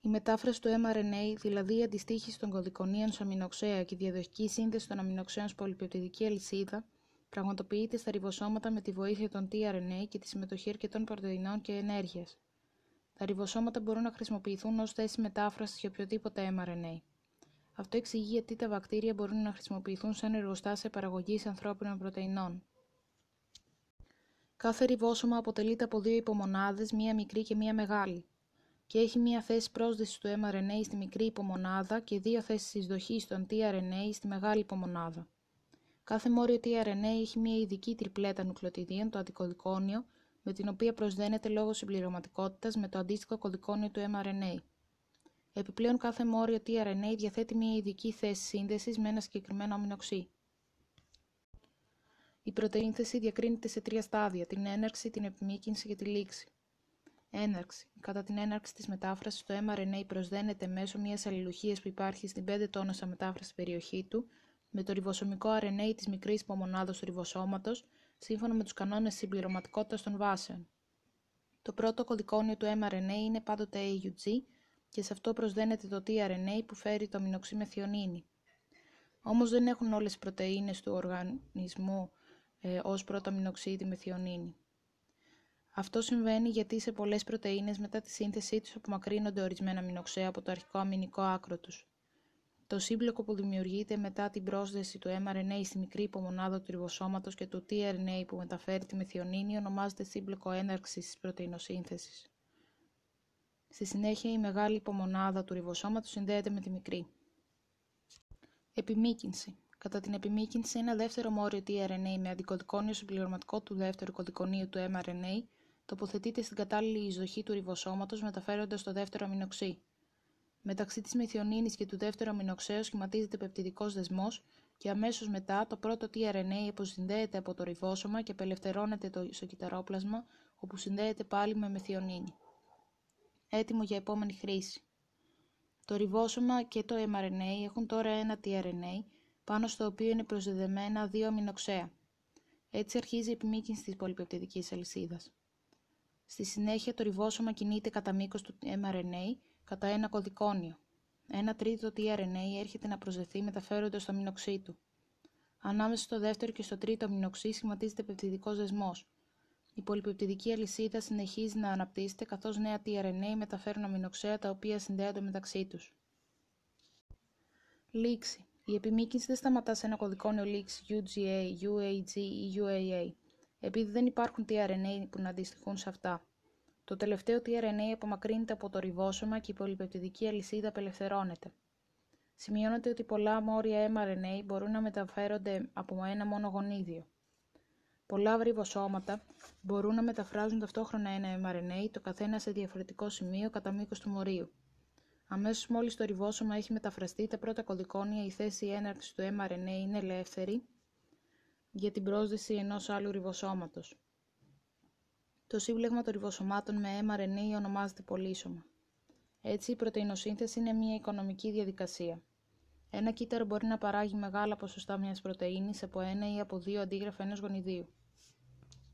Η μετάφραση του mRNA, δηλαδή η αντιστοίχηση των κωδικονίων σε αμινοξέα και η διαδοχική σύνδεση των αμινοξέων στην πολυπεπτιδική αλυσίδα, πραγματοποιείται στα ριβοσώματα με τη βοήθεια των tRNA και τη συμμετοχή αρκετών πρωτεϊνών και ενέργειας. Τα ριβοσώματα μπορούν να χρησιμοποιηθούν ως θέση μετάφρασης για οποιοδήποτε mRNA. Αυτό εξηγεί γιατί τα βακτήρια μπορούν να χρησιμοποιηθούν σαν εργοστάσια παραγωγής ανθρώπινων πρωτεϊνών. Κάθε ριβόσωμα αποτελείται από δύο υπομονάδες, μία μικρή και μία μεγάλη, και έχει μία θέση πρόσδεσης του mRNA στη μικρή υπομονάδα και δύο θέσεις εισδοχής των tRNA στη μεγάλη υπομονάδα. Κάθε μόριο tRNA έχει μία ειδική τριπλέτα νουκλεοτιδίων, το αντικωδικόνιο, με την οποία προσδένεται λόγω συμπληρωματικότητας με το αντίστοιχο κωδικόνιο του mRNA. Επιπλέον, κάθε μόριο tRNA διαθέτει μία ειδική θέση σύνδεσης με ένα συγκεκριμένο αμινοξύ. Η πρωτεΐνθεση διακρίνεται σε τρία στάδια: την έναρξη, την επιμήκυνση και τη λήξη. Έναρξη. Κατά την έναρξη της μετάφρασης, το mRNA προσδένεται μέσω μιας αλληλουχίας που υπάρχει στην 5 τόνωσα μετάφραση περιοχή του με το ριβοσωμικό RNA της μικρής υπομονάδα του ριβοσώματος, σύμφωνα με τους κανόνες συμπληρωματικότητας των βάσεων. Το πρώτο κωδικόνιο του mRNA είναι πάντοτε AUG και σε αυτό προσδένεται το tRNA που φέρει το αμινοξύ μεθιονίνη. Όμως δεν έχουν όλες οι πρωτενε του οργανισμού ε, ως πρώτο αμινοξίδι μεθιονίνη. Αυτό συμβαίνει γιατί σε πολλές πρωτεΐνες μετά τη σύνθεσή τους απομακρύνονται ορισμένα αμινοξέα από το αρχικό αμυνικό άκρο τους. Το σύμπλοκο που δημιουργείται μετά την πρόσδεση του mRNA στη μικρή υπομονάδα του ριβοσώματος και του tRNA που μεταφέρει τη μεθιονίνη ονομάζεται σύμπλοκο έναρξης της πρωτεϊνοσύνθεσης. Στη συνέχεια η μεγάλη υπομονάδα του ριβοσώματος συνδέεται με τη μικρή. Επιμήκυνση Κατά την επιμήκυνση, ένα δεύτερο μόριο tRNA με αντικωδικόνιο συμπληρωματικό του δεύτερου κωδικονίου του mRNA τοποθετείται στην κατάλληλη εισδοχή του ριβοσώματος μεταφέροντας το δεύτερο αμινοξύ. Μεταξύ της μεθιονίνη και του δεύτερου αμινοξέου σχηματίζεται πεπτιδικός δεσμός και αμέσως μετά το πρώτο tRNA αποσυνδέεται από το ριβόσωμα και απελευθερώνεται το ισοκυταρόπλασμα όπου συνδέεται πάλι με μεθιονίνη. Έτοιμο για επόμενη χρήση. Το ριβόσωμα και το mRNA έχουν τώρα ένα tRNA πάνω στο οποίο είναι προσδεδεμένα δύο αμινοξέα. Έτσι αρχίζει η επιμήκυνση της πολυπεπτιδικής αλυσίδας. Στη συνέχεια το ριβόσωμα κινείται κατά μήκος του mRNA κατά ένα κωδικόνιο. Ένα τρίτο tRNA έρχεται να προσδεθεί μεταφέροντας το αμινοξύ του. Ανάμεσα στο δεύτερο και στο τρίτο αμινοξύ σχηματίζεται πεπτιδικός δεσμός. Η πολυπεπτιδική αλυσίδα συνεχίζει να αναπτύσσεται καθώς νέα tRNA μεταφέρουν αμινοξέα τα οποία συνδέονται μεταξύ τους. Λήξη η επιμήκυνση δεν σταματά σε ένα κωδικόνιο λήξη UGA, UAG ή UAA, επειδή δεν υπάρχουν tRNA που να αντιστοιχούν σε αυτά. Το τελευταίο tRNA απομακρύνεται από το ριβόσωμα και η πολυπεπτιδική αλυσίδα απελευθερώνεται. Σημειώνεται ότι πολλά μόρια mRNA μπορούν να μεταφέρονται από ένα μόνο γονίδιο. Πολλά ριβοσώματα μπορούν να μεταφράζουν ταυτόχρονα ένα mRNA, το καθένα σε διαφορετικό σημείο κατά μήκος του μορίου. Αμέσως μόλις το ριβόσωμα έχει μεταφραστεί, τα πρώτα κωδικόνια, η θέση έναρξης του mRNA είναι ελεύθερη για την πρόσδεση ενός άλλου ριβοσώματος. Το σύμπλεγμα των ριβοσωμάτων με mRNA ονομάζεται πολύσωμα. Έτσι, η πρωτεϊνοσύνθεση είναι μια οικονομική διαδικασία. Ένα κύτταρο μπορεί να παράγει μεγάλα ποσοστά μιας πρωτενη από ένα ή από δύο αντίγραφα ενός γονιδίου.